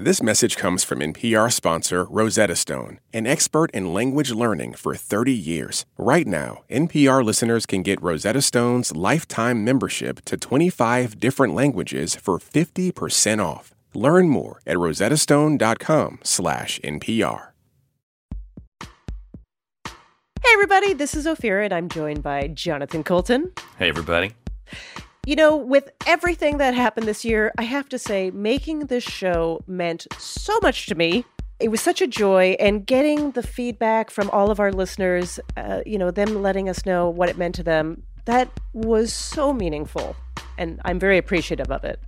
This message comes from NPR sponsor Rosetta Stone, an expert in language learning for 30 years. Right now, NPR listeners can get Rosetta Stone's lifetime membership to 25 different languages for 50% off. Learn more at rosettastone.com/npr. Hey, everybody, this is Ophira, and I'm joined by Jonathan Coulton. Hey, everybody. You know, with everything that happened this year, I have to say, making this show meant so much to me. It was such a joy, and getting the feedback from all of our listeners, uh, you know, them letting us know what it meant to them, that was so meaningful. And I'm very appreciative of it.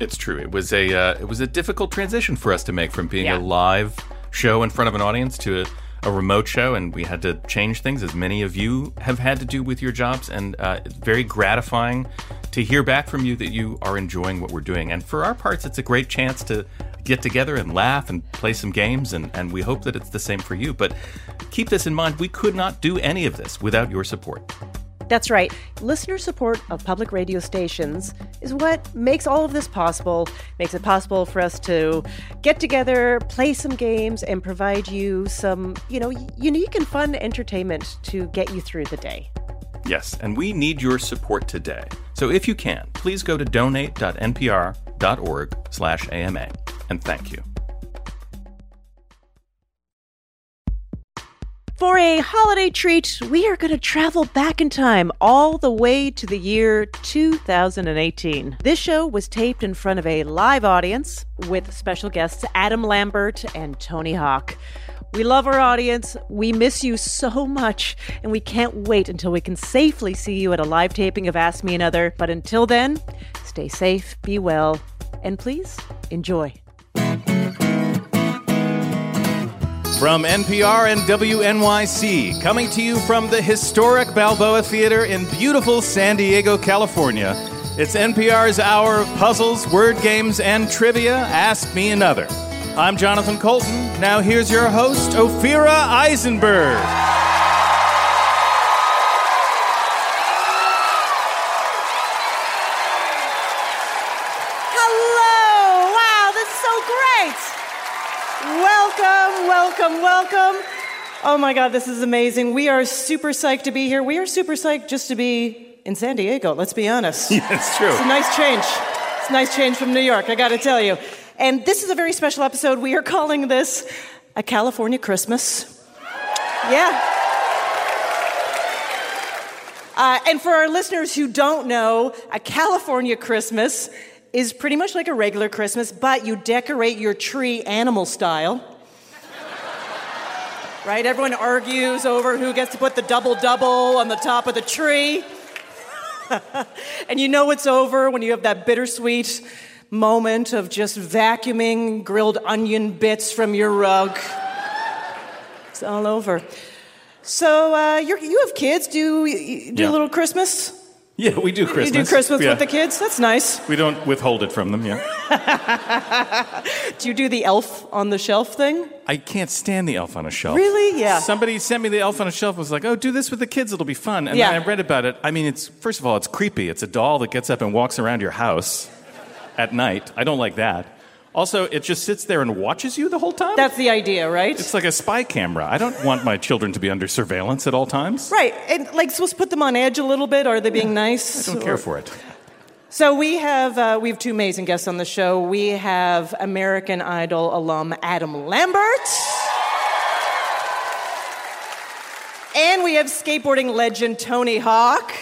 It's true. It was a uh, it was a difficult transition for us to make from being Yeah. a live show in front of an audience to a, a remote show, and we had to change things, as many of you have had to do with your jobs. And uh, very gratifying to hear back from you that you are enjoying what we're doing. And for our parts, it's a great chance to get together and laugh and play some games. And, and we hope that it's the same for you. But keep this in mind: we could not do any of this without your support. That's right. Listener support of public radio stations is what makes all of this possible, makes it possible for us to get together, play some games, and provide you some, you know, unique and fun entertainment to get you through the day. Yes, and we need your support today. So if you can, please go to donate.npr.org slash AMA. and thank you. For a holiday treat, we are going to travel back in time all the way to the year 2018. This show was taped in front of a live audience with special guests Adam Lambert and Tony Hawk. We love our audience. We miss you so much, and we can't wait until we can safely see you at a live taping of Ask Me Another. But until then, stay safe, be well, and please enjoy. From NPR and WNYC, coming to you from the historic Balboa Theater in beautiful San Diego, California, it's NPR's hour of puzzles, word games, and trivia. Ask Me Another. I'm Jonathan Coulton. Now here's your host, Ophira Eisenberg. Welcome, welcome, welcome. Oh my God, this is amazing. We are super psyched to be here. We are super psyched just to be in San Diego, let's be honest. It's true. It's a nice change. It's a nice change from New York, I gotta tell you. And this is a very special episode. We are calling this a California Christmas. Yeah. Uh, and for our listeners who don't know, a California Christmas is pretty much like a regular Christmas, but you decorate your tree animal style. Right? Everyone argues over who gets to put the double double on the top of the tree. and you know it's over when you have that bittersweet moment of just vacuuming grilled onion bits from your rug. It's all over. So uh, you're, you have kids. Do you do a little Christmas? Yeah, we do Christmas. You do Christmas Yeah. with the kids? That's nice. We don't withhold it from them, yeah. Do you do the elf on the shelf thing? I can't stand the elf on a shelf. Really? Yeah. Somebody sent me the elf on a shelf. Was like, "Oh, do this with the kids; it'll be fun." And Yeah. then I read about it. I mean, it's first of all, it's creepy. It's a doll that gets up and walks around your house at night. I don't like that. Also, it just sits there and watches you the whole time. That's the idea, right? it's like a spy camera. I don't want my children to be under surveillance at all times. right. And like supposed to put them on edge a little bit. Are they being nice? I don't care for it. So we have uh, we have two amazing guests on the show. We have American Idol alum Adam Lambert, and we have skateboarding legend Tony Hawk.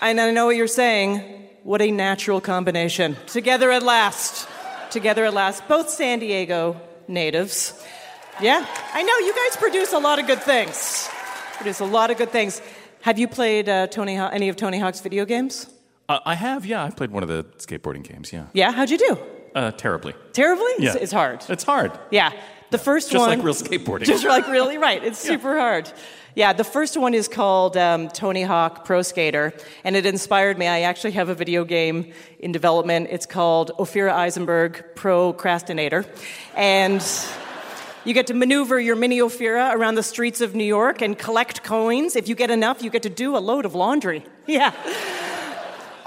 And I know what you're saying. What a natural combination. Together at last. Together at last. Both San Diego natives. Yeah, I know you guys produce a lot of good things. Produce a lot of good things. Have you played uh, Tony Haw- any of Tony Hawk's video games? Uh, I have, yeah. I played one of the skateboarding games, yeah. Yeah, how'd you do? Uh, terribly. Terribly? Yeah. It's, it's hard. It's hard. Yeah, the first Just one. Just like real skateboarding. Just like really, right. It's super hard. Yeah, the first one is called um, Tony Hawk Pro Skater, and it inspired me. I actually have a video game in development. It's called Ophira Eisenberg Procrastinator. And you get to maneuver your mini Ophira around the streets of New York and collect coins. If you get enough, you get to do a load of laundry. Yeah.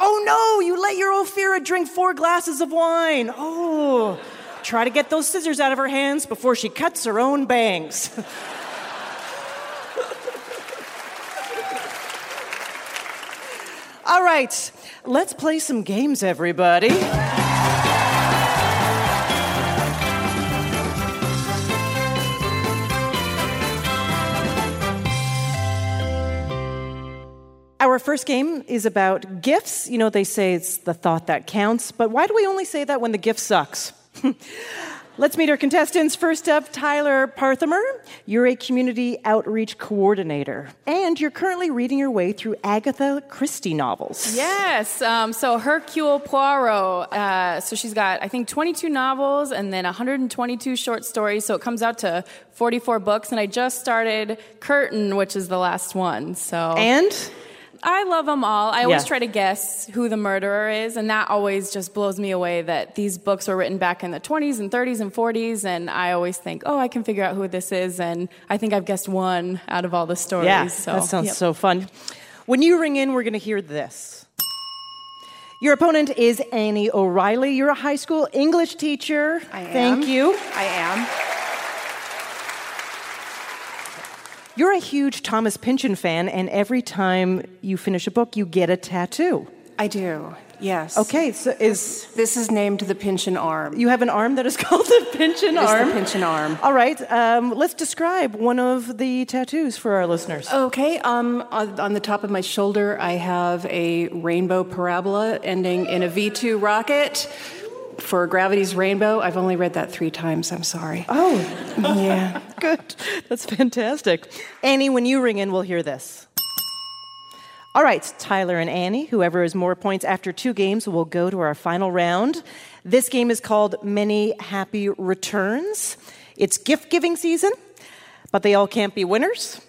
Oh no, you let your Ophira drink four glasses of wine. Oh, try to get those scissors out of her hands before she cuts her own bangs. All right, let's play some games, everybody. Our first game is about gifts. You know, they say it's the thought that counts, but why do we only say that when the gift sucks? Let's meet our contestants. First up, Tyler Parthamer. You're a community outreach coordinator, and you're currently reading your way through Agatha Christie novels. Yes. Um, so Hercule Poirot. Uh, so she's got, I think, 22 novels and then 122 short stories. So it comes out to 44 books. And I just started Curtain, which is the last one. So And I love them all. I always Yeah. try to guess who the murderer is, and that always just blows me away that these books were written back in the 20s and 30s and 40s, and I always think, oh, I can figure out who this is, and I think I've guessed one out of all the stories. yeah, so, that sounds yep. so fun. When you ring in, we're going to hear this. Your opponent is Annie O'Reilly. You're a high school English teacher. I am. Thank you. I am. You're a huge Thomas Pynchon fan, and every time you finish a book, you get a tattoo. I do. Yes. Okay, so is This is named the Pynchon arm. you have an arm that is called the Pynchon It's the arm? Pynchon arm. All right, um, let's describe one of the tattoos for our listeners. Okay. Um, on, on the top of my shoulder, I have a rainbow parabola ending in a V2 rocket. For gravity's rainbow, I've only read that three times. I'm sorry. Oh, Yeah. Good. That's fantastic. Annie, when you ring in, we'll hear this. All right, Tyler and Annie, whoever has more points after two games will go to our final round. This game is called Many Happy Returns. It's gift giving season, but they all can't be winners.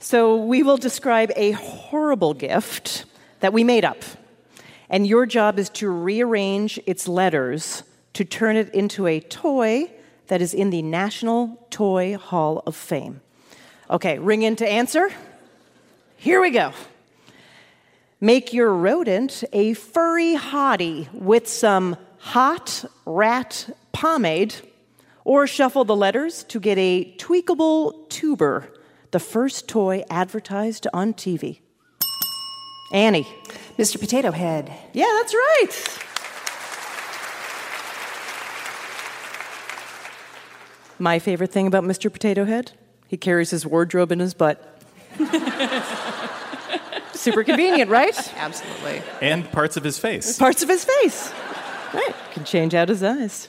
So we will describe a horrible gift that we made up. And your job is to rearrange its letters to turn it into a toy that is in the National Toy Hall of Fame. Okay, ring in to answer. Here we go. Make your rodent a furry hottie with some hot rat pomade, or shuffle the letters to get a tweakable tuber, the first toy advertised on TV. Annie. Mr. Potato Head. Yeah, that's right. My favorite thing about Mr. Potato Head, he carries his wardrobe in his butt. Super convenient, right? Absolutely. And parts of his face. Parts of his face. Right. Can change out his eyes.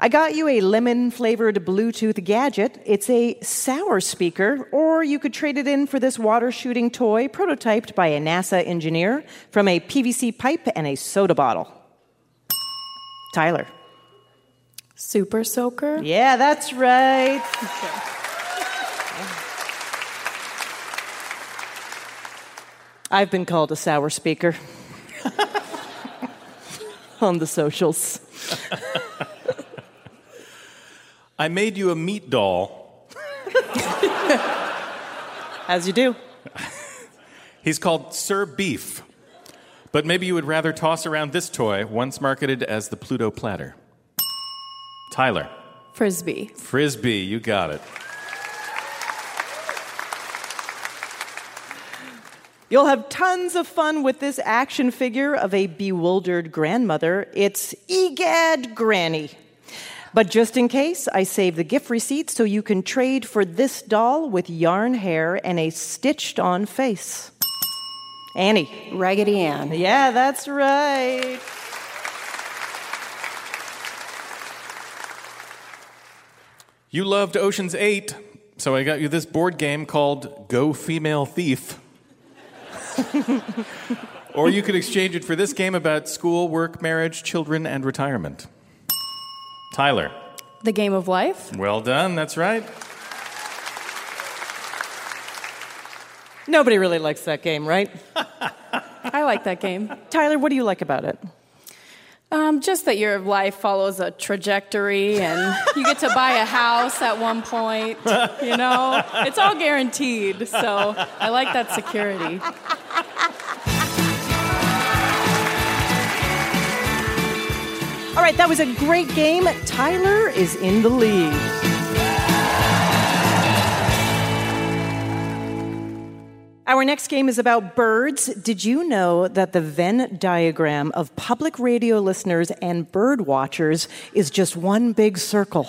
I got you a lemon flavored Bluetooth gadget. It's a sour speaker, or you could trade it in for this water shooting toy prototyped by a NASA engineer from a PVC pipe and a soda bottle. Tyler. Super Soaker. Yeah, that's right. I've been called a sour speaker on the socials. I made you a meat doll. As you do. He's called Sir Beef. But maybe you would rather toss around this toy, once marketed as the Pluto platter. Tyler. Frisbee. Frisbee, you got it. You'll have tons of fun with this action figure of a bewildered grandmother. It's Egad Granny. But just in case, I saved the gift receipt so you can trade for this doll with yarn hair and a stitched on face. Annie. Raggedy Ann. Yeah, that's right. You loved Ocean's 8, so I got you this board game called Go Female Thief. or you could exchange it for this game about school, work, marriage, children, and retirement. Tyler. The Game of Life. Well done, that's right. Nobody really likes that game, right? I like that game. Tyler, what do you like about it? Um, just that your life follows a trajectory and you get to buy a house at one point, you know? It's all guaranteed, so I like that security. All right, that was a great game. Tyler is in the lead. Our next game is about birds. Did you know that the Venn diagram of public radio listeners and bird watchers is just one big circle?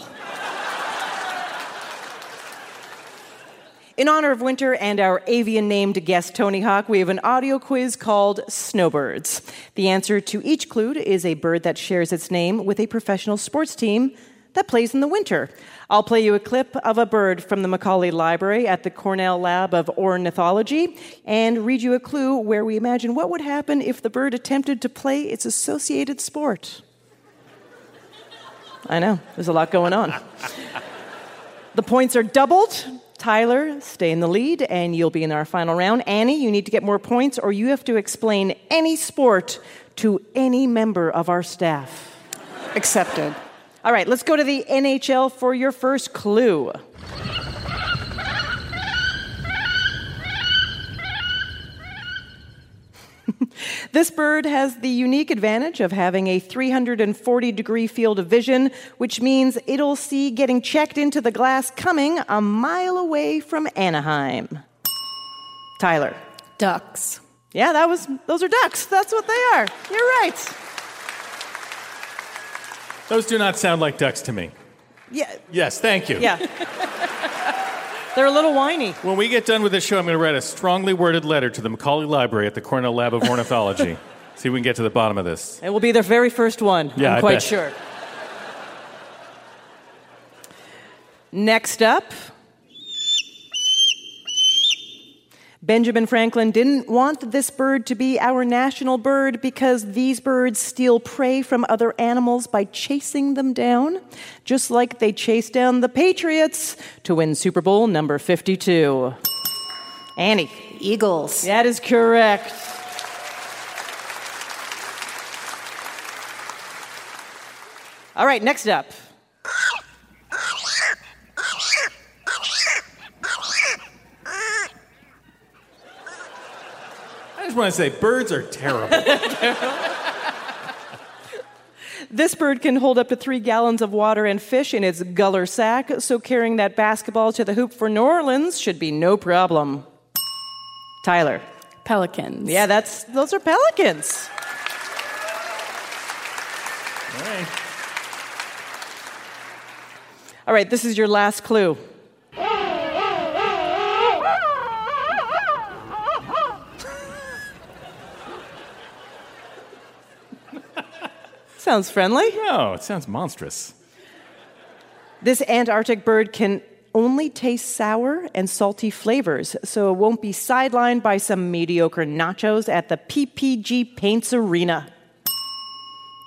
In honor of winter and our avian named guest Tony Hawk, we have an audio quiz called Snowbirds. The answer to each clue is a bird that shares its name with a professional sports team that plays in the winter. I'll play you a clip of a bird from the Macaulay Library at the Cornell Lab of Ornithology and read you a clue where we imagine what would happen if the bird attempted to play its associated sport. I know, there's a lot going on. the points are doubled. Tyler, stay in the lead, and you'll be in our final round. Annie, you need to get more points, or you have to explain any sport to any member of our staff. Accepted. All right, let's go to the NHL for your first clue. this bird has the unique advantage of having a 340 degree field of vision, which means it'll see getting checked into the glass coming a mile away from Anaheim. Tyler. Ducks. Yeah, that was those are ducks. That's what they are. You're right. Those do not sound like ducks to me. Yeah. Yes, thank you. Yeah. They're a little whiny. When we get done with this show, I'm going to write a strongly worded letter to the Macaulay Library at the Cornell Lab of Ornithology. See if we can get to the bottom of this. It will be their very first one. Yeah, I'm I quite bet. sure. Next up, Benjamin Franklin didn't want this bird to be our national bird because these birds steal prey from other animals by chasing them down, just like they chased down the Patriots to win Super Bowl number 52. Annie. Eagles. That is correct. All right, next up. Just want to say birds are terrible. This bird can hold up to three gallons of water and fish in its gular sac, so carrying that basketball to the hoop for New Orleans should be no problem. Tyler. Pelicans. Yeah, that's those are pelicans. All right. All right, this is your last clue. Sounds friendly. No, it sounds monstrous. This Antarctic bird can only taste sour and salty flavors, so it won't be sidelined by some mediocre nachos at the PPG Paints Arena.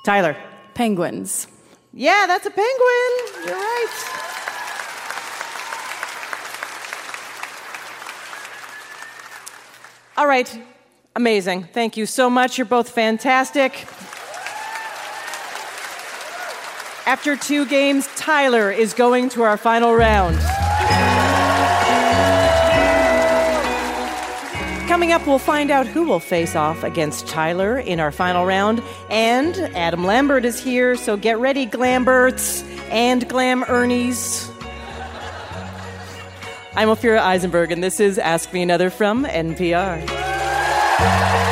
Tyler. Penguins. Yeah, that's a penguin. You're right. All right. Amazing. Thank you so much. You're both fantastic. After two games, Tyler is going to our final round. Coming up, we'll find out who will face off against Tyler in our final round. And Adam Lambert is here, so get ready, Glamberts and Glam Ernies. I'm Ophira Eisenberg, and this is Ask Me Another from NPR.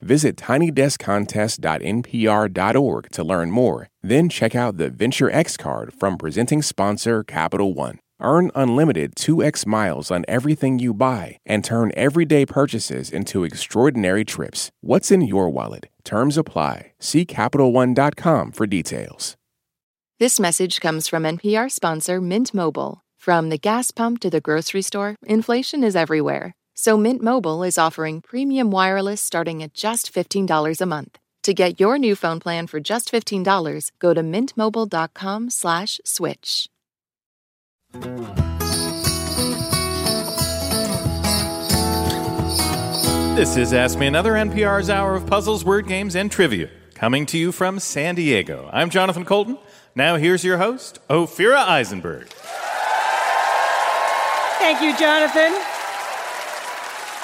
Visit tinydeskcontest.npr.org to learn more. Then check out the Venture X card from presenting sponsor Capital One. Earn unlimited 2x miles on everything you buy and turn everyday purchases into extraordinary trips. What's in your wallet? Terms apply. See CapitalOne.com for details. This message comes from NPR sponsor Mint Mobile. From the gas pump to the grocery store, inflation is everywhere. So Mint Mobile is offering premium wireless starting at just $15 a month. To get your new phone plan for just $15, go to mintmobile.com slash switch. This is Ask Me Another, NPR's hour of puzzles, word games, and trivia. Coming to you from San Diego. I'm Jonathan Coulton. Now here's your host, Ophira Eisenberg. Thank you, Jonathan.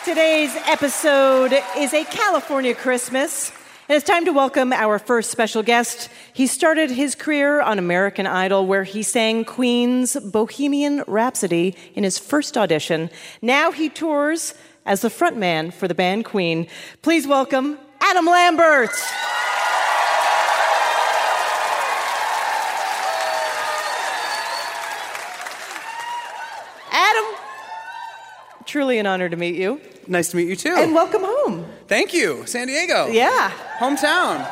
Today's episode is a California Christmas. And it's time to welcome our first special guest. He started his career on American Idol, where he sang Queen's Bohemian Rhapsody in his first audition. Now he tours as the frontman for the band Queen. Please welcome Adam Lambert. Adam, truly an honor to meet you. Nice to meet you too. And welcome home. Thank you, San Diego. Yeah. Hometown.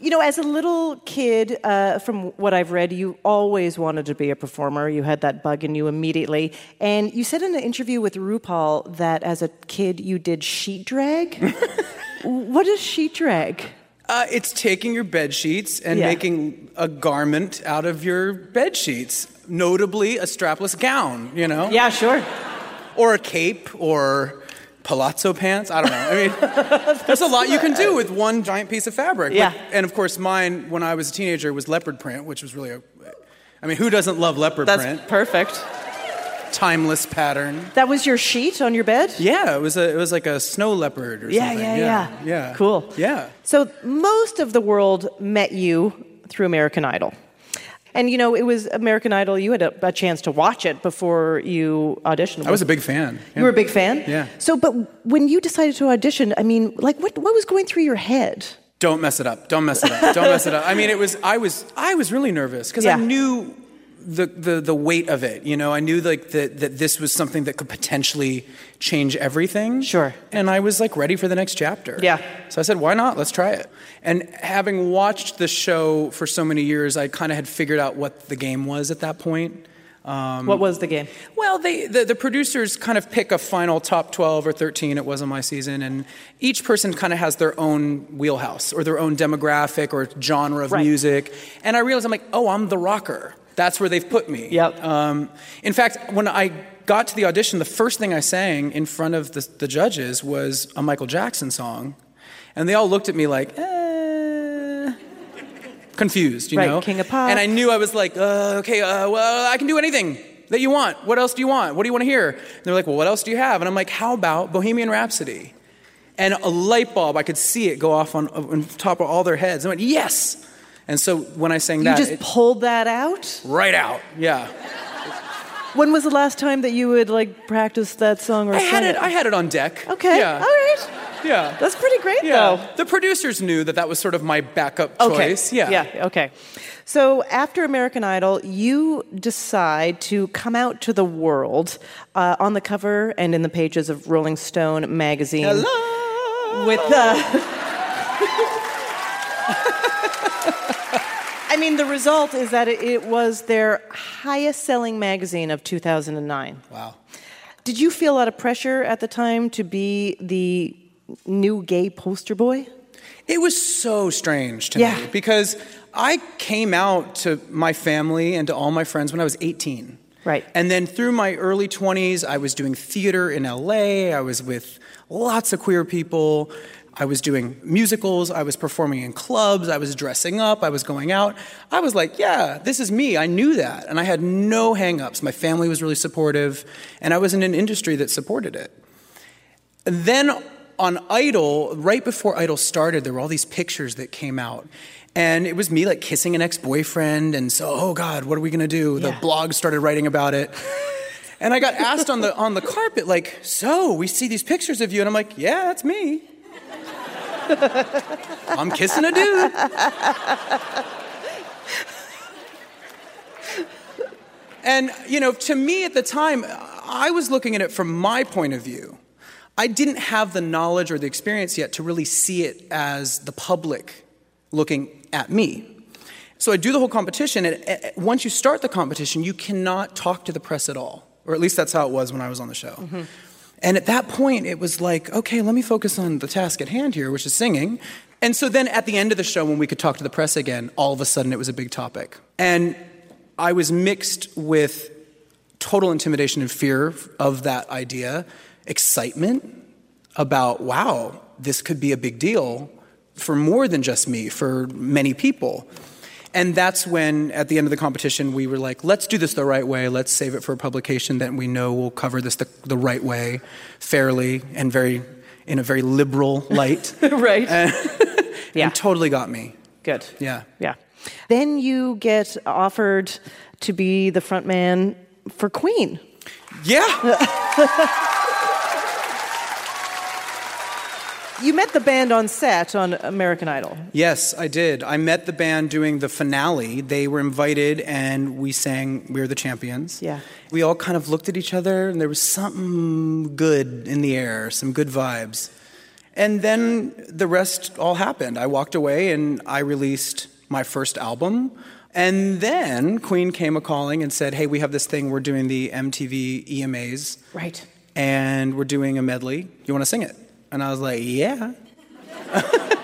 You know, as a little kid, uh, from what I've read, you always wanted to be a performer. You had that bug in you immediately. And you said in an interview with RuPaul that as a kid you did sheet drag. what is sheet drag? Uh, it's taking your bed sheets and Yeah. making a garment out of your bed sheets, notably a strapless gown, you know? Yeah, sure. Or a cape or palazzo pants. I don't know. I mean, there's a lot you can do with one giant piece of fabric. Yeah. But- and of course, mine, when I was a teenager, was leopard print, which was really a. I mean, who doesn't love leopard That's print? perfect. Timeless pattern. That was your sheet on your bed? Yeah, it was a, it was like a snow leopard or Yeah, something. yeah, yeah, yeah. yeah. Cool. Yeah. So most of the world met you through American Idol. And you know, it was American Idol, you had a, a chance to watch it before you auditioned. I was a big fan. You were a big fan? Yeah. So, but when you decided to audition, I mean, like, what, what was going through your head? Don't mess it up. Don't mess it up. Don't mess it up. I mean, it was. I was. I was really nervous because Yeah. I knew the, the the weight of it. You know, I knew like that that this was something that could potentially change everything. Sure. And I was like ready for the next chapter. Yeah. So I said, why not? Let's try it. And having watched the show for so many years, I kind of had figured out what the game was at that point. Um, what was the game? Well, they, the, the producers kind of pick a final top 12 or 13, it was on my season, and each person kind of has their own wheelhouse or their own demographic or genre of Right. music. And I realized, I'm like, oh, I'm the rocker. That's where they've put me. Yep. Um, in fact, when I got to the audition, the first thing I sang in front of the, the judges was a Michael Jackson song. And they all looked at me like, eh. Confused, you Right, know? King of Pop. And I knew I was like, uh, okay, uh, well, I can do anything that you want. What else do you want? What do you want to hear? And they're like, well, what else do you have? And I'm like, how about Bohemian Rhapsody? And a light bulb, I could see it go off on, on top of all their heads. I went, yes. And so when I sang You that, you just it- pulled that out? right out, yeah. When was the last time that you would like practice that song or I had sing it. I had it on deck. Okay. Yeah. All right. Yeah. That's pretty great, yeah. though. The producers knew that that was sort of my backup Okay. choice. Yeah. Yeah. Okay. So after American Idol, you decide to come out to the world uh, on the cover and in the pages of Rolling Stone magazine. Hello. With the. I mean, the result is that it, it was their highest selling magazine of 2009. Wow. Did you feel a lot of pressure at the time to be the new gay poster boy? It was so strange to Yeah. me because I came out to my family and to all my friends when I was 18. Right. And then through my early 20s, I was doing theater in LA. I was with lots of queer people. I was doing musicals. I was performing in clubs. I was dressing up. I was going out. I was like, yeah, this is me. I knew that. And I had no hangups. My family was really supportive. And I was in an industry that supported it. And then on Idol, right before Idol started, there were all these pictures that came out. And it was me like kissing an ex boyfriend. And so, oh God, what are we going to do? The blog started writing about it. And I got asked on the, on the carpet, like, so we see these pictures of you. And I'm like, yeah, that's me. I'm kissing a dude. And, you know, to me at the time, I was looking at it from my point of view. I didn't have the knowledge or the experience yet to really see it as the public looking at me. So I do the whole competition, and uh, once you start the competition, you cannot talk to the press at all. or at least that's how it was when I was on the show. And at that point, it was like, okay, let me focus on the task at hand here, which is singing. And so then at the end of the show, when we could talk to the press again, all of a sudden it was a big topic. And I was mixed with total intimidation and fear of that idea, excitement about, wow, this could be a big deal for more than just me, for many people. And that's when, at the end of the competition, we were like, let's do this the right way. Let's save it for a publication that we know will cover this the, the right way, fairly, and very in a very liberal light. right. and, Yeah. and totally got me. Good. Yeah. Yeah. Then you get offered to be the front man for Queen. Yeah. You met the band on set on American Idol. Yes, I did. I met the band doing the finale. They were invited and we sang We're the Champions. Yeah. We all kind of looked at each other and there was something good in the air, some good vibes. And then the rest all happened. I walked away and I released my first album. And then Queen came a calling and said, Hey, we have this thing. We're doing the MTV EMAs Right. and we're doing a medley. You want to sing it? And I was like, Yeah.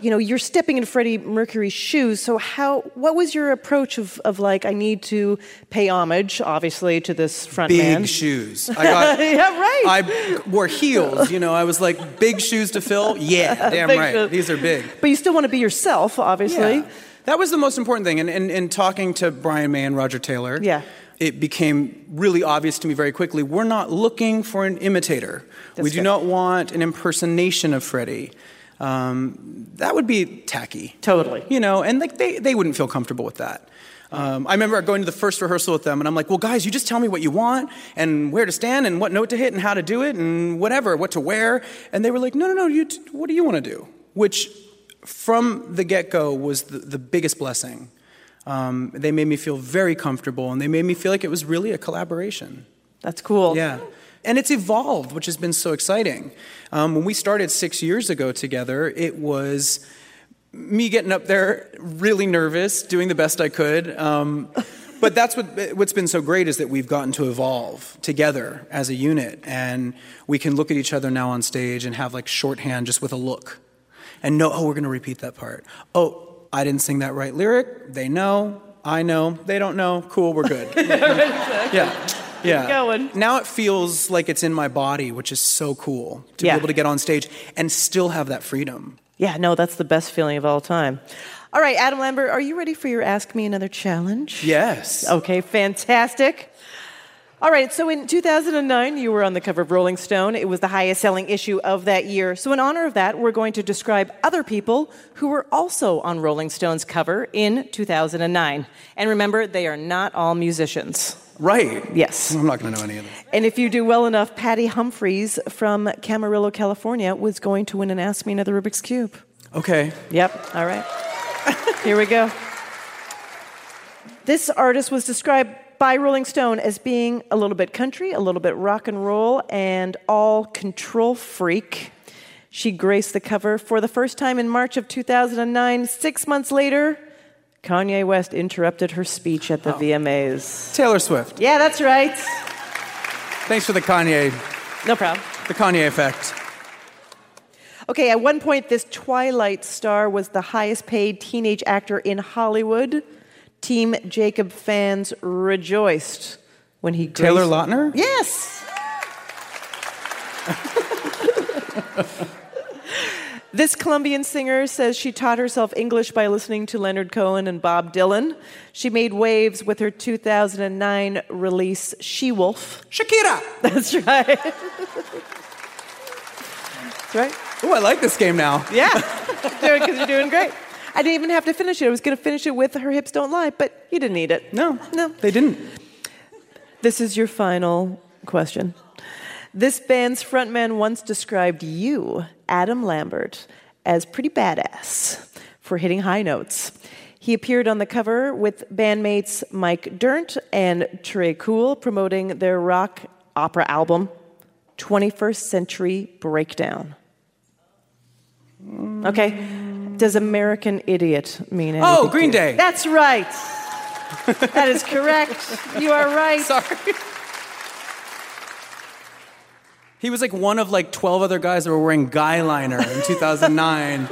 You know, you're stepping in Freddie Mercury's shoes. So how? What was your approach of, of like, I need to pay homage, obviously, to this front big man. shoes. I got, Yeah, right. I wore heels. You know, I was like, big shoes to fill. Yeah, damn right. shoes. These are big. But you still want to be yourself, obviously. Yeah. That was the most important thing. And in, in talking to Brian May and Roger Taylor, Yeah. It became really obvious to me very quickly. We're not looking for an imitator. we do good. not want an impersonation of Freddie. Um, that would be tacky. Totally. You know, and like they, they wouldn't feel comfortable with that. Um, I remember going to the first rehearsal with them, and I'm like, well, guys, you just tell me what you want, and where to stand, and what note to hit, and how to do it, and whatever, what to wear. And they were like, no, no, no, you t- what do you want to do? Which, from the get go, was the, the biggest blessing. Um, they made me feel very comfortable, and they made me feel like it was really a collaboration. That's cool. Yeah. And it's evolved, which has been so exciting. Um, when we started six years ago together, it was me getting up there really nervous, doing the best I could. Um, but that's what, what's been so great is that we've gotten to evolve together as a unit. And we can look at each other now on stage and have like shorthand just with a look and know, oh, we're going to repeat that part. Oh, I didn't sing that right lyric. They know. I know. They don't know. Cool, we're good. yeah. Yeah. going. Now it feels like it's in my body, which is so cool to Yeah. be able to get on stage and still have that freedom. Yeah, no, that's the best feeling of all time. All right, Adam Lambert, are you ready for your Ask Me Another challenge? Yes. Okay, fantastic. All right, so in 2009, you were on the cover of Rolling Stone. It was the highest selling issue of that year. So, in honor of that, we're going to describe other people who were also on Rolling Stone's cover in 2009. And remember, they are not all musicians. Right. Yes. I'm not going to know any of them. And if you do well enough, Patty Humphreys from Camarillo, California, was going to win an Ask Me Another Rubik's Cube. Okay. Yep, all right. Here we go. This artist was described by Rolling Stone as being a little bit country, a little bit rock and roll, and all control freak. She graced the cover for the first time in March of 2009. Six months later, Kanye West interrupted her speech at the VMAs. Taylor Swift. Yeah, that's right. Thanks for the Kanye, No problem. the Kanye effect. Okay, at one point, this Twilight star was the highest paid teenage actor in Hollywood. Team Jacob fans rejoiced when he Taylor graced- Lautner? Yes. this Colombian singer says she taught herself English by listening to Leonard Cohen and Bob Dylan. She made waves with her 2009 release She Wolf. Shakira. That's right. That's right. Oh, I like this game now. Yeah, because you're doing great. I didn't even have to finish it. I was going to finish it with Her Hips Don't Lie, but you didn't need it. No, No. they didn't. This is your final question. This band's frontman once described you, Adam Lambert, as pretty badass for hitting high notes. He appeared on the cover with bandmates Mike Dirnt and Tré Cool promoting their rock opera album, 21st Century Breakdown. Okay. Does American Idiot mean oh, anything? Oh, Green? Day. That's right. that is correct. You are right. Sorry. He was like one of like 12 other guys that were wearing guy liner in 2009.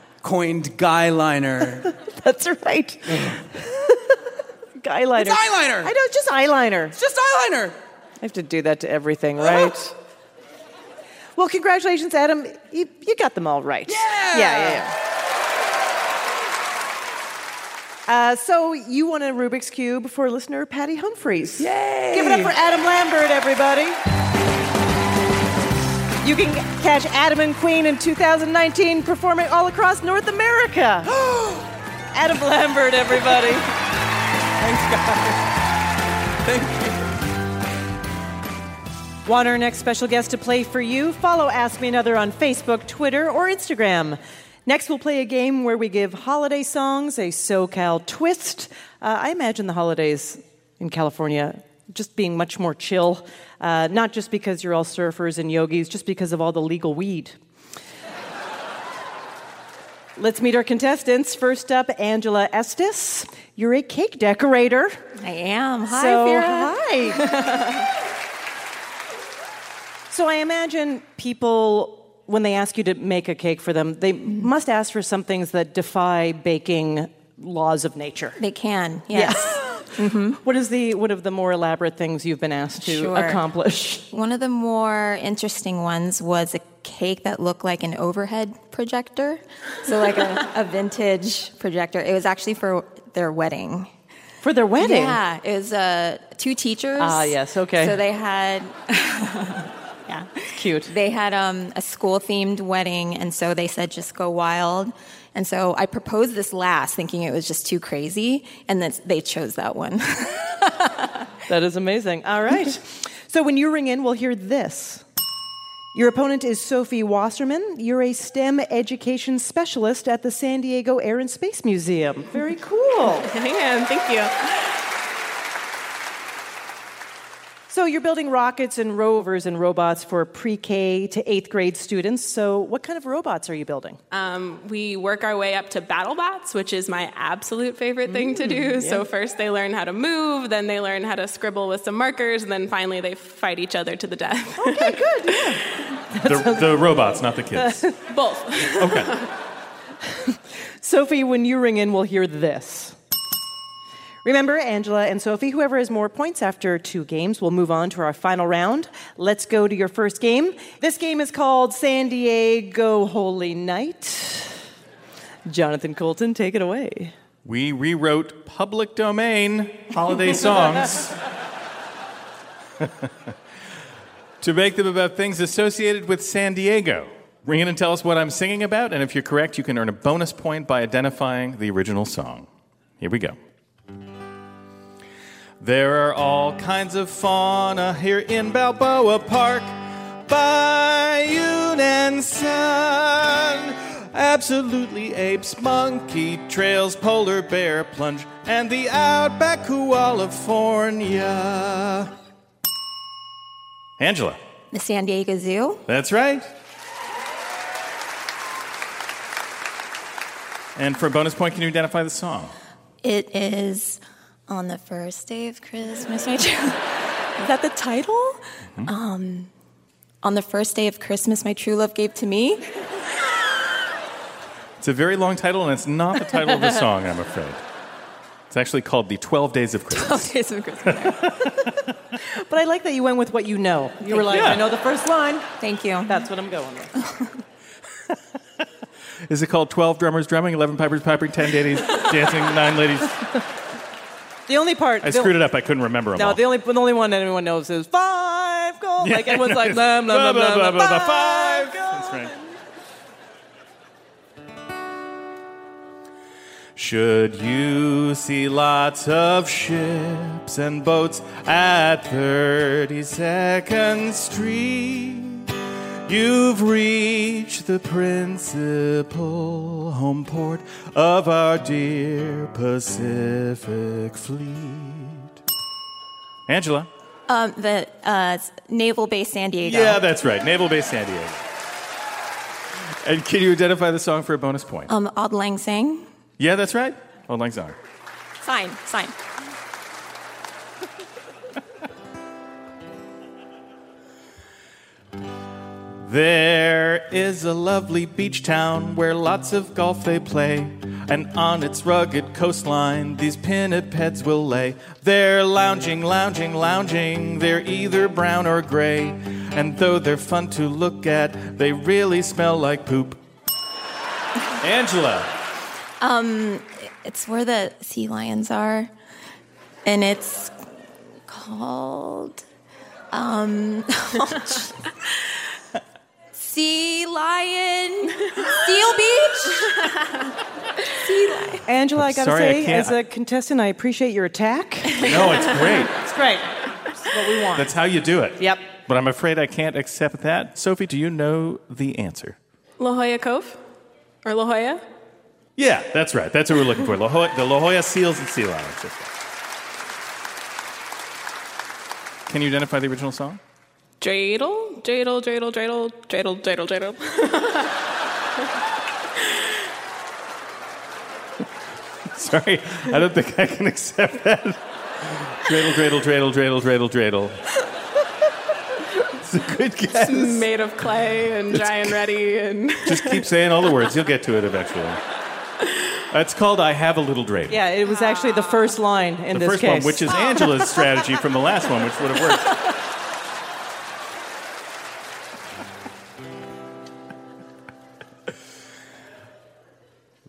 Coined guy liner. That's right. eyeliner. It's eyeliner. I know, it's just eyeliner. It's just eyeliner. I have to do that to everything, uh-huh. right? Well, congratulations, Adam. You, you got them all right. Yeah. Yeah, yeah, yeah. Uh, so you won a Rubik's Cube for listener Patty Humphreys. Yay! Give it up for Adam Lambert, everybody. You can catch Adam and Queen in 2019 performing all across North America. Adam Lambert, everybody. Thanks, guys. Thank you. Want our next special guest to play for you? Follow Ask Me Another on Facebook, Twitter, or Instagram. Next, we'll play a game where we give holiday songs a SoCal twist. Uh, I imagine the holidays in California just being much more chill, uh, not just because you're all surfers and yogis, just because of all the legal weed. Let's meet our contestants. First up, Angela Estes. You're a cake decorator. I am. Hi, so, Vera. Hi. so I imagine people, when they ask you to make a cake for them, they must ask for some things that defy baking laws of nature. They can, yes. What is the what of the more elaborate things you've been asked to Sure. accomplish? One of the more interesting ones was a cake that looked like an overhead projector. So, like a, a vintage projector. It was actually for their wedding. For their wedding? Yeah, it was uh, two teachers. Ah, yes, okay. So they had. yeah. It's Cute. They had um, a school themed wedding, and so they said just go wild. And so I proposed this last, thinking it was just too crazy, and then they chose that one. That is amazing. All right. so when you ring in, we'll hear this. Your opponent is Sophie Wasserman. You're a STEM education specialist at the San Diego Air and Space Museum. Very cool. I am. Thank you. So you're building rockets and rovers and robots for pre-K to eighth grade students. So what kind of robots are you building? Um, we work our way up to battle bots, which is my absolute favorite thing to do. So first they learn how to move, then they learn how to scribble with some markers, and then finally they fight each other to the death. Okay, good. The, the robots, not the kids. Both. Okay. Sophie, when you ring in, we'll hear this. Remember, Angela and Sophie, whoever has more points after two games will move on to our final round. Let's go to your first game. This game is called San Diego Holy Night. Jonathan Coulton, take it away. We rewrote public domain holiday songs to make them about things associated with San Diego. Ring in and tell us what I'm singing about, and if you're correct, you can earn a bonus point by identifying the original song. Here we go. There are all kinds of fauna here in Balboa Park. Bayou and sun. Absolutely apes, monkey trails, polar bear plunge, and the outback California. Angela, the San Diego Zoo. that's right. And for a bonus point, can you identify the song? It is on the first day of Christmas. My true- is that the title? Um, on the first day of Christmas, my true love gave to me. It's a very long title, and it's not the title of the song, I'm afraid. It's actually called The 12 Days of Christmas. Days of Christmas. But I like that you went with what you know. You were like, Yeah. I know the first line. Thank you. That's what I'm going with. Is it called 12 Drummers Drumming, 11 Pipers Piping, 10 Daddies Dancing, 9 Ladies? The only part. I screwed it up. I couldn't remember them No, all. the only, the only one anyone knows is five gold. Like everyone's like, blah, blah, blah, blah, blah, blah, five gold. That's right. Should you see lots of ships and boats at 32nd Street, you've reached the principal home port of our dear Pacific Fleet. Angela? Um, the uh, Naval Base San Diego. Yeah, that's right. Naval Base San Diego. And can you identify the song for a bonus point? Um, Auld Lang Syne. yeah, that's right. Auld Lang Syne. Fine, fine. There is a lovely beach town where lots of golf they play. And on its rugged coastline, these pinnipeds will lay. They're lounging, lounging, lounging. They're either brown or gray. And though they're fun to look at, they really smell like poop. Angela. Um, it's where the sea lions are, and it's called um, Sea Lion Seal Beach. sea Lion. Angela, I gotta Sorry, say, can't- as a contestant, I appreciate your attack. No, it's great. it's great. It's what we want. That's how you do it. Yep. But I'm afraid I can't accept that. Sophie, do you know the answer? La Jolla Cove? Or La Jolla? Yeah, that's right. That's what we're looking for. La Jolla, the La Jolla Seals and Sea Lions. Can you identify the original song? Dreidel? Dreidel, dreidel, dreidel, dreidel, dreidel, dreidel. Sorry, I don't think I can accept that. Dreidel, dreidel, dreidel, dreidel, dreidel, dreidel. It's a good guess. Made of clay and dry and ready and Just keep saying all the words. You'll get to it eventually. It's called I Have a Little Dreidel. Yeah, it was actually the first line in the this first case. one, which is Angela's strategy from the last one, which would have worked.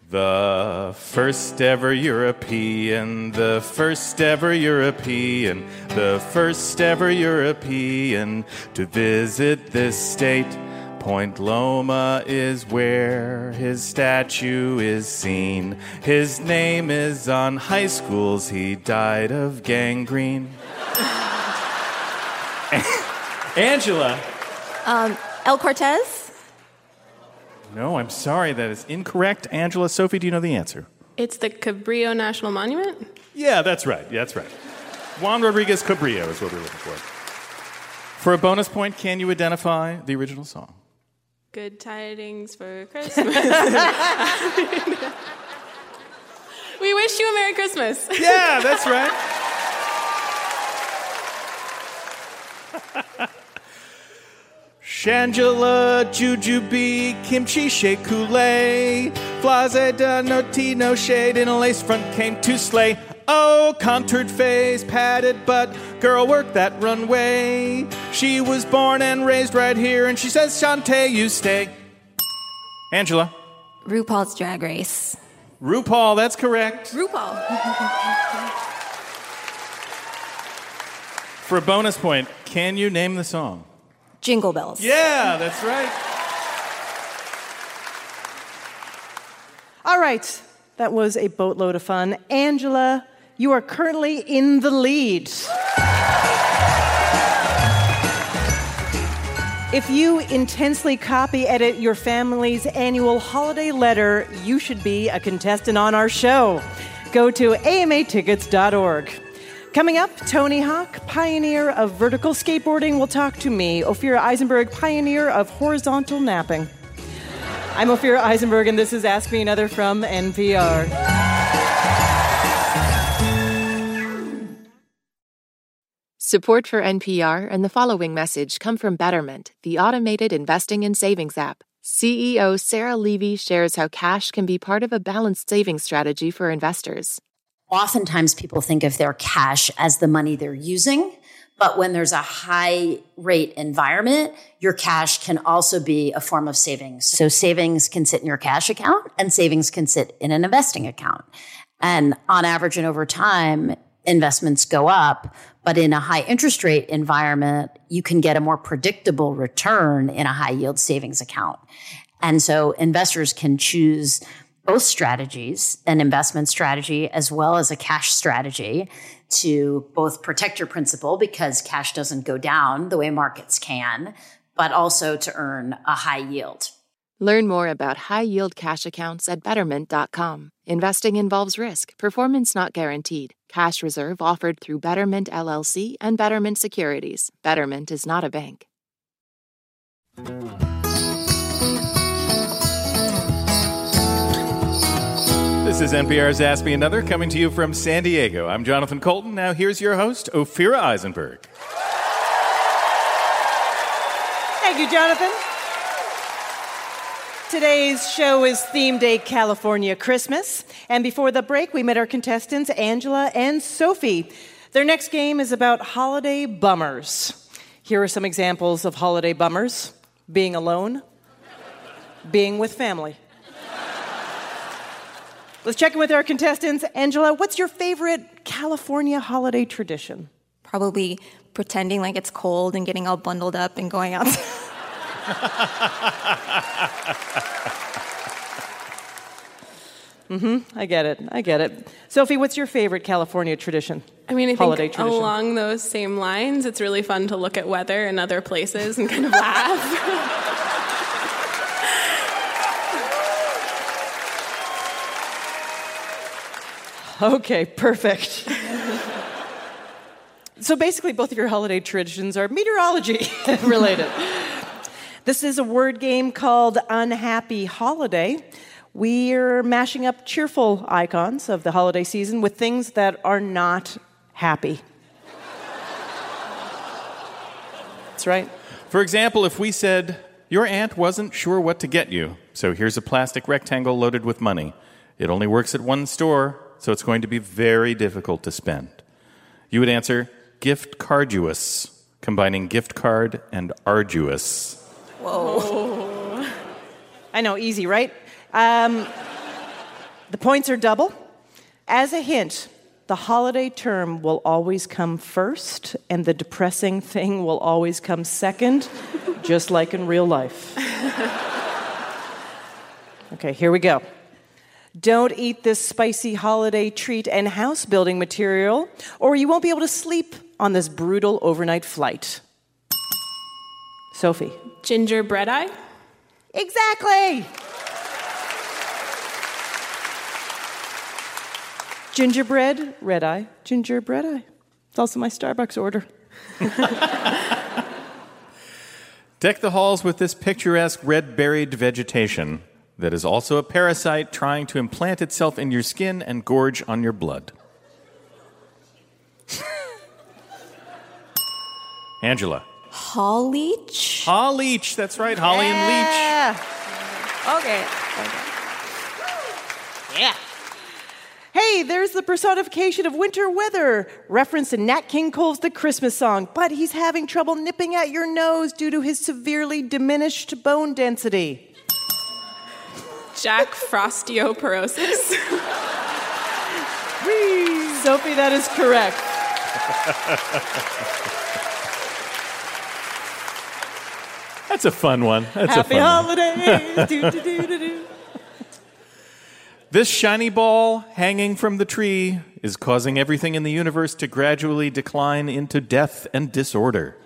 The first ever European, the first ever European, the first ever European to visit this state. Point Loma is where his statue is seen. His name is on high schools. He died of gangrene. Angela. Um, El Cortez. No, I'm sorry. That is incorrect. Angela, Sophie, do you know the answer? it's the Cabrillo National Monument? Yeah, that's right. Yeah, that's right. Juan Rodriguez Cabrillo is what we're looking for. For a bonus point, can you identify the original song? Good tidings for Christmas. we wish you a Merry Christmas. Yeah, that's right. Shangela, Jujubee, Kimchi, Shea Coulee, Flaze da Noti, no shade, in a lace front came to slay. Oh, contoured face, padded butt, girl work that runway. She was born and raised right here, and she says, Shantae, you stay. Angela. RuPaul's Drag Race. RuPaul, that's correct. RuPaul. For a bonus point, can you name the song? Jingle Bells. Yeah, that's right. All right, that was a boatload of fun. Angela, you are currently in the lead. If you intensely copy edit your family's annual holiday letter, you should be a contestant on our show. Go to amatickets.org. Coming up, Tony Hawk, pioneer of vertical skateboarding, will talk to me, Ophira Eisenberg, pioneer of horizontal napping. I'm Ophira Eisenberg, and this is Ask Me Another from NPR. Support for NPR and the following message come from Betterment, the automated investing and savings app. CEO Sarah Levy shares how cash can be part of a balanced savings strategy for investors. Oftentimes, people think of their cash as the money they're using. But when there's a high rate environment, your cash can also be a form of savings. So savings can sit in your cash account and savings can sit in an investing account. And on average and over time, investments go up. But in a high interest rate environment, you can get a more predictable return in a high yield savings account. And so investors can choose both strategies, an investment strategy as well as a cash strategy to both protect your principal because cash doesn't go down the way markets can, but also to earn a high yield. Learn more about high yield cash accounts at betterment.com. Investing involves risk, performance not guaranteed. Cash reserve offered through Betterment LLC and Betterment Securities. Betterment is not a bank. This is NPR's Ask Me Another coming to you from San Diego. I'm Jonathan Coulton. Now here's your host, Ophira Eisenberg. Thank you, Jonathan. Today's show is themed a California Christmas. And before the break, we met our contestants, Angela and Sophie. Their next game is about holiday bummers. Here are some examples of holiday bummers being alone, being with family. Let's check in with our contestants. Angela, what's your favorite California holiday tradition? Probably pretending like it's cold and getting all bundled up and going out. Mm-hmm. I get it. I get it. Sophie, what's your favorite California tradition? I mean, I holiday think tradition. along those same lines, it's really fun to look at weather in other places and kind of laugh. Okay, perfect. so basically, both of your holiday traditions are meteorology related. this is a word game called Unhappy Holiday. We're mashing up cheerful icons of the holiday season with things that are not happy. That's right. For example, if we said, Your aunt wasn't sure what to get you, so here's a plastic rectangle loaded with money. It only works at one store, so it's going to be very difficult to spend. You would answer, Gift carduous, combining gift card and arduous. Whoa. I know, easy, right? Um, the points are double. As a hint, the holiday term will always come first, and the depressing thing will always come second, just like in real life. Okay, here we go. Don't eat this spicy holiday treat and house building material, or you won't be able to sleep on this brutal overnight flight. Sophie. Gingerbread eye? Exactly! Gingerbread, red eye, gingerbread eye. It's also my Starbucks order. Deck the halls with this picturesque red berried vegetation that is also a parasite trying to implant itself in your skin and gorge on your blood. Angela. Holleach? Leech, that's right, Holly and Leech. Yeah. Okay. Yeah. Hey, there's the personification of winter weather, reference in Nat King Cole's The Christmas Song, but he's having trouble nipping at your nose due to his severely diminished bone density. Jack Frostioperosis. Sophie, that is correct. That's a fun one. That's Happy a fun one. holidays. do, do, do, do, do. This shiny ball hanging from the tree is causing everything in the universe to gradually decline into death and disorder.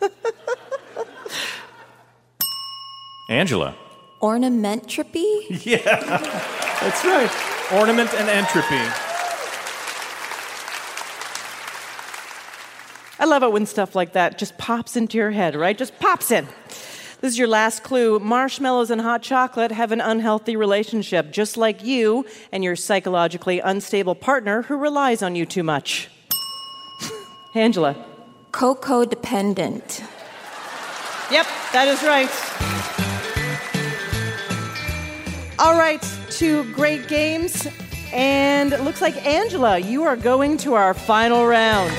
Angela. Ornamentropy? Yeah, that's right. Ornament and entropy. I love it when stuff like that just pops into your head, right? Just pops in. This is your last clue. Marshmallows and hot chocolate have an unhealthy relationship, just like you and your psychologically unstable partner who relies on you too much. Angela. Cocoa dependent. Yep, that is right. All right, two great games. And it looks like, Angela, you are going to our final round.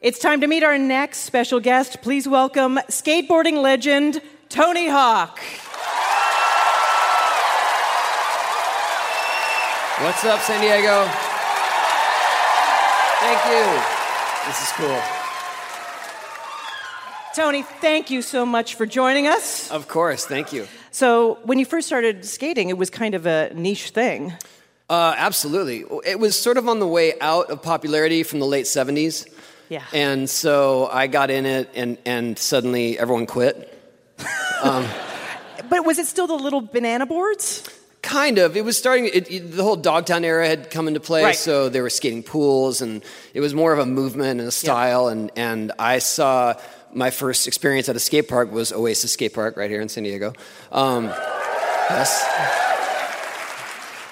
It's time to meet our next special guest. Please welcome skateboarding legend Tony Hawk. What's up, San Diego? Thank you. This is cool. Tony, thank you so much for joining us. Of course, thank you. So, when you first started skating, it was kind of a niche thing. Uh, absolutely. It was sort of on the way out of popularity from the late 70s. Yeah. And so I got in it, and, and suddenly everyone quit. Um, But was it still the little banana boards? Kind of. It was starting. It, it- the whole Dogtown era had come into play, Right. so there were skating pools, and it was more of a movement and a style. And and I saw my first experience at a skate park was Oasis Skate Park right here in San Diego. Um, yes.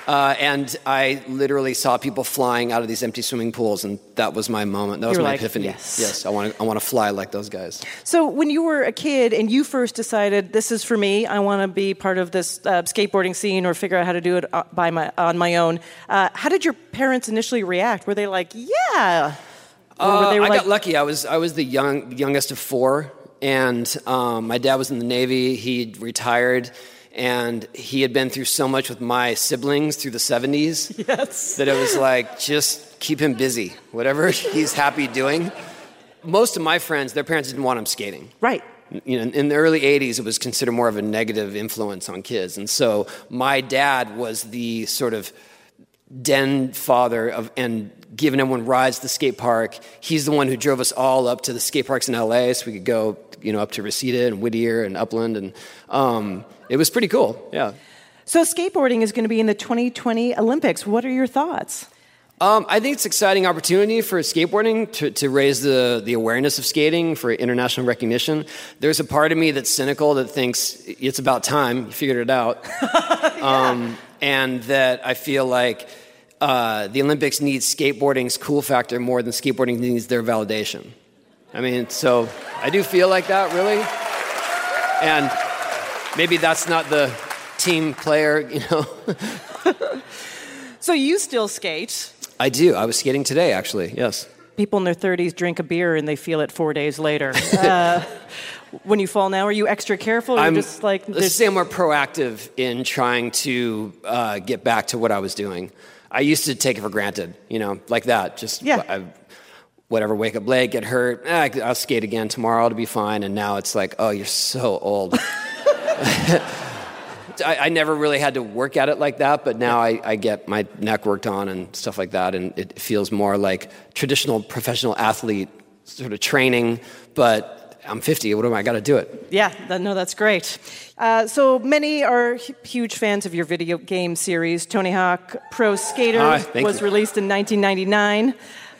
Uh, and I literally saw people flying out of these empty swimming pools, and that was my moment. That was You were my like, epiphany. yes. I want to. I want to fly like those guys. So, when you were a kid and you first decided this is for me, I want to be part of this uh, skateboarding scene or figure out how to do it uh, by my on my own. Uh, how did your parents initially react? Were they like, "Yeah"? Uh, I like, got lucky. I was I was the young youngest of four, and um, my dad was in the Navy. He retired, and he had been through so much with my siblings through the '70s. Yes. that it was like just keep him busy, whatever he's happy doing. Most of my friends, their parents didn't want them skating. Right. You know, in the early '80s, it was considered more of a negative influence on kids, and so my dad was the sort of den father of and giving everyone rides to the skate park. He's the one who drove us all up to the skate parks in LA so we could go, you know, up to Reseda and Whittier and Upland and um, it was pretty cool. Yeah. So, skateboarding is going to be in the 2020 Olympics. What are your thoughts? Um, I think it's an exciting opportunity for skateboarding to, to raise the, the awareness of skating for international recognition. There's a part of me that's cynical that thinks it's about time you figured it out. um, and that I feel like uh, the Olympics needs skateboarding's cool factor more than skateboarding needs their validation. I mean, so I do feel like that, really. And maybe that's not the team player, you know. So, you still skate. I do. I was skating today, actually, yes. People in their 30s drink a beer and they feel it four days later. Uh, when you fall now, are you extra careful? Or I'm just like, let's there's- say I'm more proactive in trying to uh, get back to what I was doing. I used to take it for granted, you know, like that. Just Yeah. I, whatever, wake up late, get hurt. Eh, I'll skate again tomorrow. It'll be fine. And now it's like, oh, you're so old. I, I never really had to work at it like that, but now I, I get my neck worked on and stuff like that, and it feels more like traditional professional athlete sort of training. But I'm 50. What am I? I got to do it. Yeah, that, no, that's great. Uh, so many are hu- huge fans of your video game series. Tony Hawk Pro Skater thank was you. released in 1999.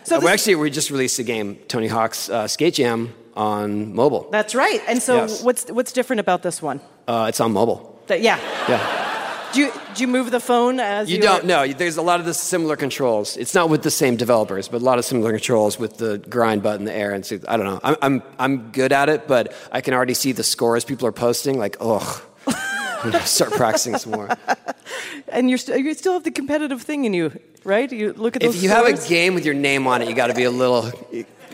So Uh, well, actually, we just released a game, Tony Hawk's uh, Skate Jam, on mobile. that's right. And so, Yes. what's what's different about this one? Uh, it's on mobile. That, yeah. Yeah. Do you, do you move the phone as you, You don't know. There's a lot of the similar controls. It's not with the same developers, but a lot of similar controls with the grind button, the air, and so, I don't know. I'm, I'm, I'm good at it, but I can already see the scores people are posting. Like, ugh. Start practicing some more. And you're st- you still have the competitive thing in you, right? You look at those. If you have a game with your name on it, you got to be a little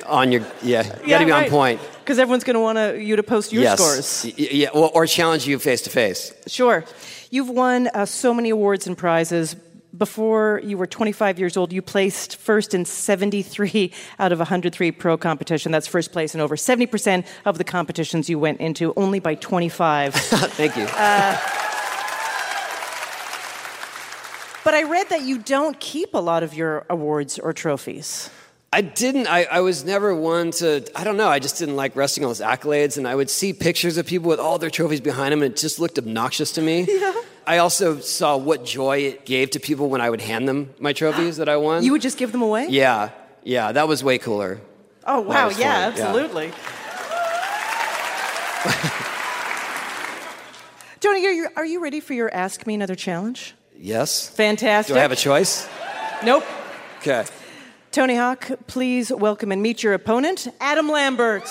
on your yeah. You got to be on point. Because everyone's going to want to, you to post your yes. scores. Y- Yeah, or, or challenge you face to face. Sure. You've won uh, so many awards and prizes. Before you were 25 years old, you placed first in 73 out of 103 pro competition. That's first place in over 70% of the competitions you went into, only by 25. Thank you. but I read that you don't keep a lot of your awards or trophies. I didn't. I, I was never one to. I don't know. I just didn't like resting on those accolades, and I would see pictures of people with all their trophies behind them, and it just looked obnoxious to me. Yeah. I also saw what joy it gave to people when I would hand them my trophies that I won. You would just give them away? yeah, yeah, that was way cooler. Oh, wow. Yeah, fun, yeah. absolutely. Tony, are you, are you ready for your Ask Me Another challenge? Yes. Fantastic. Do I have a choice? Nope. Okay. Tony Hawk, please welcome and meet your opponent, Adam Lambert.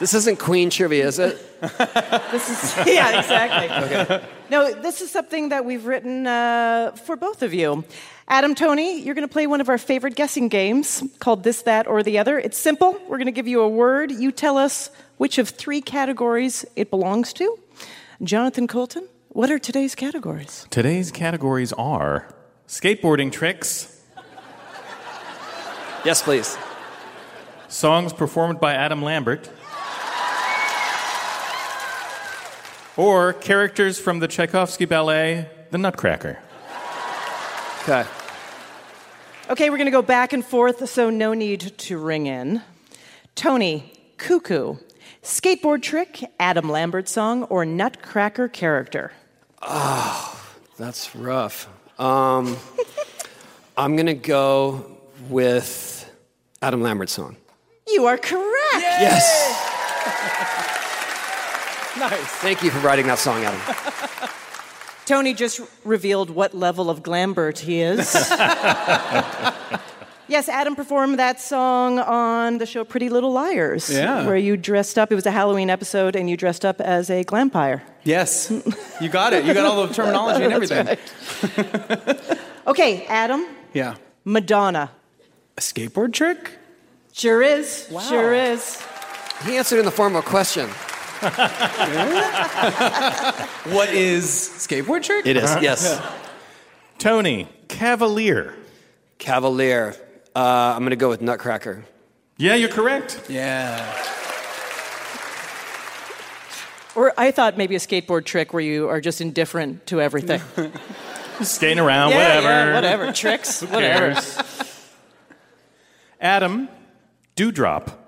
This isn't Queen trivia, is it? This is yeah, exactly. Okay. No, this is something that we've written uh, for both of you. Adam, Tony, you're going to play one of our favorite guessing games called This, That, or the Other. It's simple. We're going to give you a word. You tell us which of three categories it belongs to. Jonathan Coulton, what are today's categories? Today's categories are skateboarding tricks, Yes, please. songs performed by Adam Lambert, or characters from the Tchaikovsky ballet, The Nutcracker. Okay. Okay, we're going to go back and forth, so no need to ring in. Tony, cuckoo, skateboard trick, Adam Lambert song, or Nutcracker character? Oh, that's rough. Um, I'm gonna go with Adam Lambert song. You are correct. Yes. Nice. Thank you for writing that song, Adam. Tony just revealed what level of Glambert he is. yes, Adam performed that song on the show Pretty Little Liars, Yeah. where you dressed up. It was a Halloween episode, and you dressed up as a glampire. Yes. You got it. You got all the terminology and everything. Okay, Adam, Yeah. Madonna. A skateboard trick? Sure is. Sure is. He answered in the form of a question. What is skateboard trick? It is, yes. Tony, Cavalier. Cavalier. Uh, I'm going to go with Nutcracker. Yeah, you're correct. Yeah. Or I thought maybe a skateboard trick where you are just indifferent to everything. Skating around, yeah, whatever. yeah, whatever. Tricks, whatever. Adam, Dewdrop.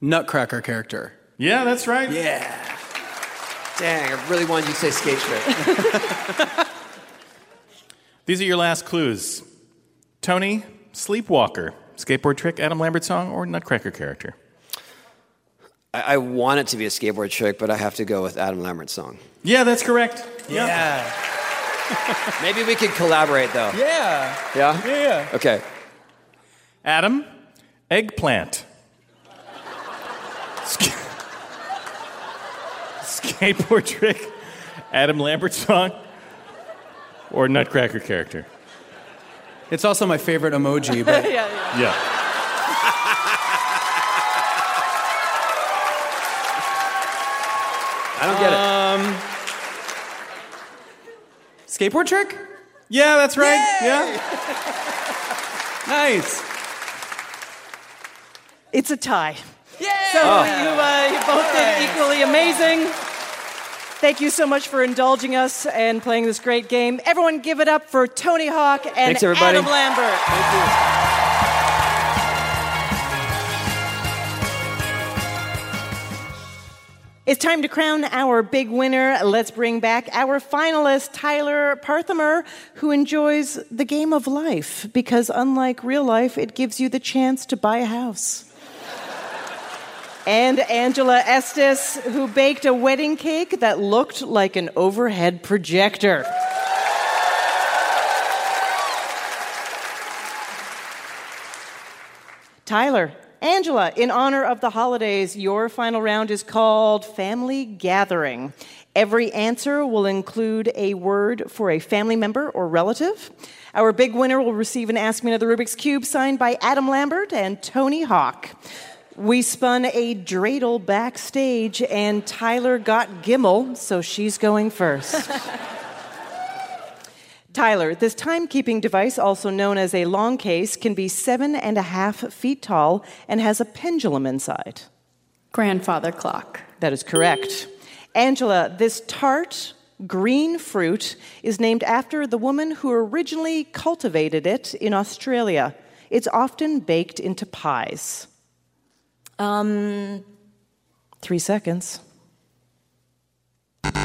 Nutcracker character. Yeah, that's right. Yeah. Dang, I really wanted you to say skate trick. These are your last clues. Tony, Sleepwalker. Skateboard trick, Adam Lambert song, or Nutcracker character? I, I want it to be a skateboard trick, but I have to go with Adam Lambert song. Yeah, that's correct. Yeah. Maybe we could collaborate, though. Yeah. Yeah? Yeah. Okay. Adam, Eggplant. Sk- skateboard trick, Adam Lambert song, or Nutcracker character? It's also my favorite emoji, but yeah, yeah. Yeah. I don't get it. um skateboard trick? Yeah, that's right. Yeah. Nice. It's a tie. Yeah. So you, uh, you both did equally amazing. Thank you so much for indulging us and playing this great game. Everyone, give it up for Tony Hawk and Thanks, everybody. Adam Lambert. It's time to crown our big winner. Let's bring back our finalist, Tyler Parthamer, who enjoys the game of life because, unlike real life, it gives you the chance to buy a house. And Angela Estes, who baked a wedding cake that looked like an overhead projector. Tyler, Angela, in honor of the holidays, your final round is called Family Gathering. Every answer will include a word for a family member or relative. Our big winner will receive an Ask Me Another Rubik's Cube signed by Adam Lambert and Tony Hawk. We spun a dreidel backstage, and Tyler got Gimmel, so she's going first. Tyler, this timekeeping device, also known as a long case, can be seven and a half feet tall and has a pendulum inside. Grandfather clock. That is correct. Angela, this tart green fruit is named after the woman who originally cultivated it in Australia. It's often baked into pies. Um, Three seconds. We're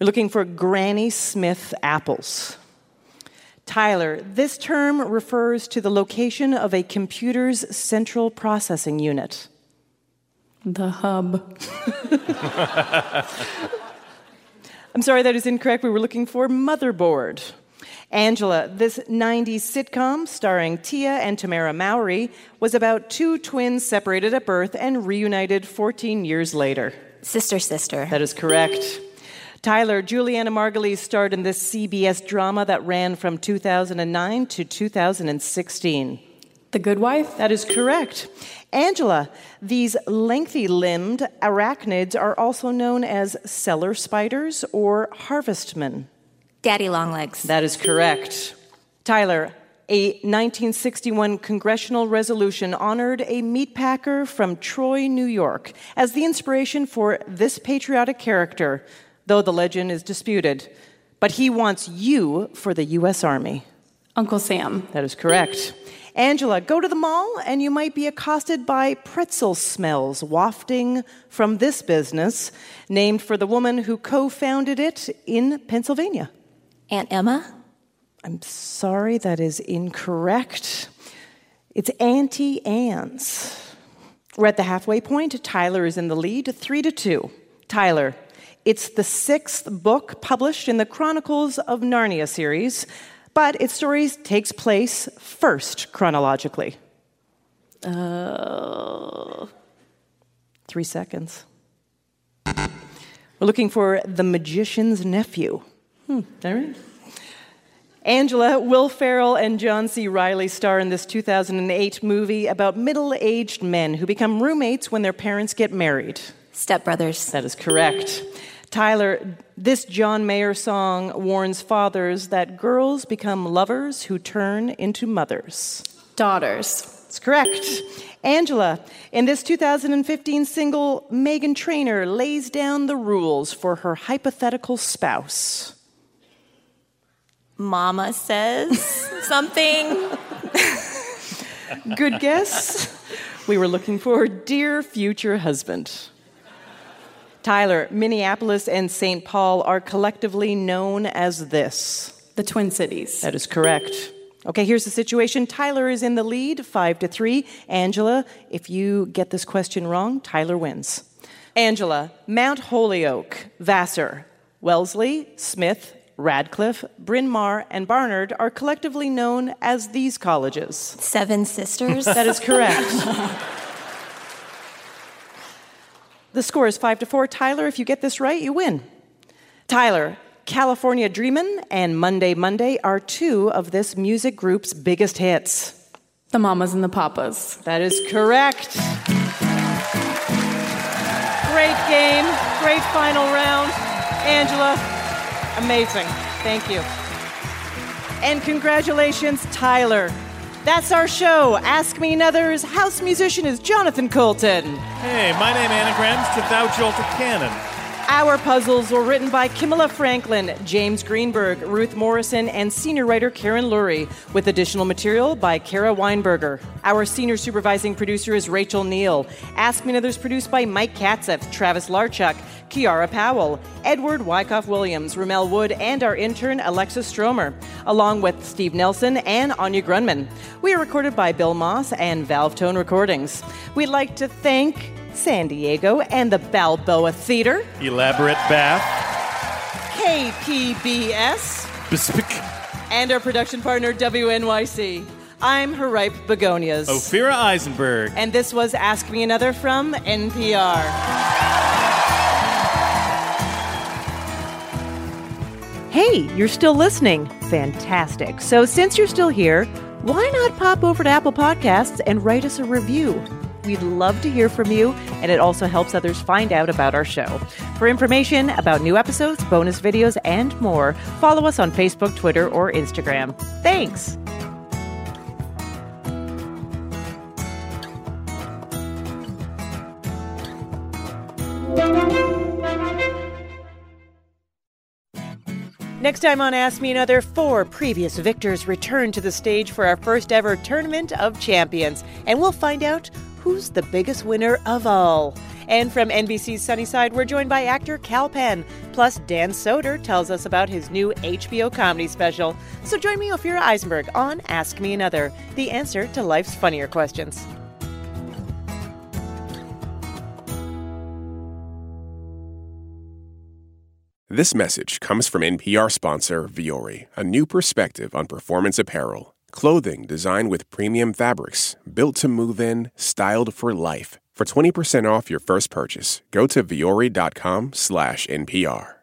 looking for Granny Smith apples. Tyler, this term refers to the location of a computer's central processing unit. The hub. I'm sorry, that is incorrect. We were looking for motherboard. Angela, this 90s sitcom starring Tia and Tamara Mowry was about two twins separated at birth and reunited 14 years later. sister, sister. That is correct. Tyler, Julianna Margulies starred in this CBS drama that ran from 2009 to 2016. The Good Wife. That is correct. Angela, these lengthy limbed arachnids are also known as cellar spiders or harvestmen. Daddy Longlegs. That is correct. Tyler, a 1961 congressional resolution honored a meatpacker from Troy, New York, as the inspiration for this patriotic character, though the legend is disputed. But he wants you for the U.S. Army. Uncle Sam. That is correct. Angela, go to the mall and you might be accosted by pretzel smells wafting from this business, named for the woman who co founded it in Pennsylvania. Aunt Emma. I'm sorry, that is incorrect. It's Auntie Anne's. We're at the halfway point. Tyler is in the lead, three to two. Tyler, it's the sixth book published in the Chronicles of Narnia series, but its story takes place first chronologically. Uh, three seconds. We're looking for The Magician's Nephew. Hmm, all right. Angela, Will Ferrell, and John C. Reilly star in this 2008 movie about middle aged men who become roommates when their parents get married. Stepbrothers. That is correct. Tyler, this John Mayer song warns fathers that girls become lovers who turn into mothers. Daughters. That's correct. Angela, in this 2015 single, Meghan Trainor lays down the rules for her hypothetical spouse. Mama says something. Good guess. We were looking for Dear Future Husband. Tyler, Minneapolis and St. Paul are collectively known as this. The Twin Cities. That is correct. Okay, here's the situation. Tyler is in the lead, five to three. Angela, if you get this question wrong, Tyler wins. Angela, Mount Holyoke, Vassar, Wellesley, Smith, Radcliffe, Bryn Mawr, and Barnard are collectively known as these colleges. Seven Sisters. that is correct. the score is five to four. Tyler, if you get this right, you win. Tyler, California Dreamin' and Monday Monday are two of this music group's biggest hits. The Mamas and the Papas. That is correct. Great game, great final round. Angela, amazing. Thank you. And congratulations, Tyler. That's our show. Ask Me Another's house musician is Jonathan Coulton. Hey, my name anagrams to Thou Jolted Cannon. Our puzzles were written by Kimala Franklin, James Greenberg, Ruth Morrison, and senior writer Karen Lurie, with additional material by Kara Weinberger. Our senior supervising producer is Rachel Neal. Ask Me Another's produced by Mike Katzef, Travis Larchuk, Kiara Powell, Edward Wyckoff Williams, Ramel Wood, and our intern Alexis Stromer, along with Steve Nelson and Anya Grundmann. We are recorded by Bill Moss and Valve Tone Recordings. We'd like to thank San Diego and the Balboa Theatre, Elaborate bath. KPBS, Bespic. and our production partner WNYC. I'm Haripe Begonias. Ophira Eisenberg. And this was Ask Me Another from NPR. Hey, you're still listening. Fantastic. So, since you're still here, why not pop over to Apple Podcasts and write us a review? We'd love to hear from you, and it also helps others find out about our show. For information about new episodes, bonus videos, and more, follow us on Facebook, Twitter, or Instagram. Thanks. Next time on Ask Me Another, four previous victors return to the stage for our first ever Tournament of Champions, and we'll find out who's the biggest winner of all. And from NBC's Sunnyside, we're joined by actor Kal Penn. Plus, Dan Soder tells us about his new HBO comedy special. So join me, Ophira Eisenberg, on Ask Me Another, the answer to life's funnier questions. This message comes from NPR sponsor Vuori, a new perspective on performance apparel. Clothing designed with premium fabrics, built to move in, styled for life. For 20% off your first purchase, go to vuori.com slash NPR.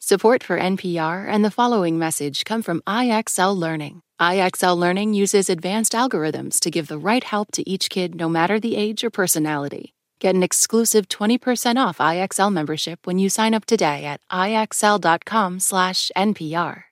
Support for NPR and the following message come from IXL Learning. IXL Learning uses advanced algorithms to give the right help to each kid no matter the age or personality. Get an exclusive 20% off IXL membership when you sign up today at IXL.com/NPR.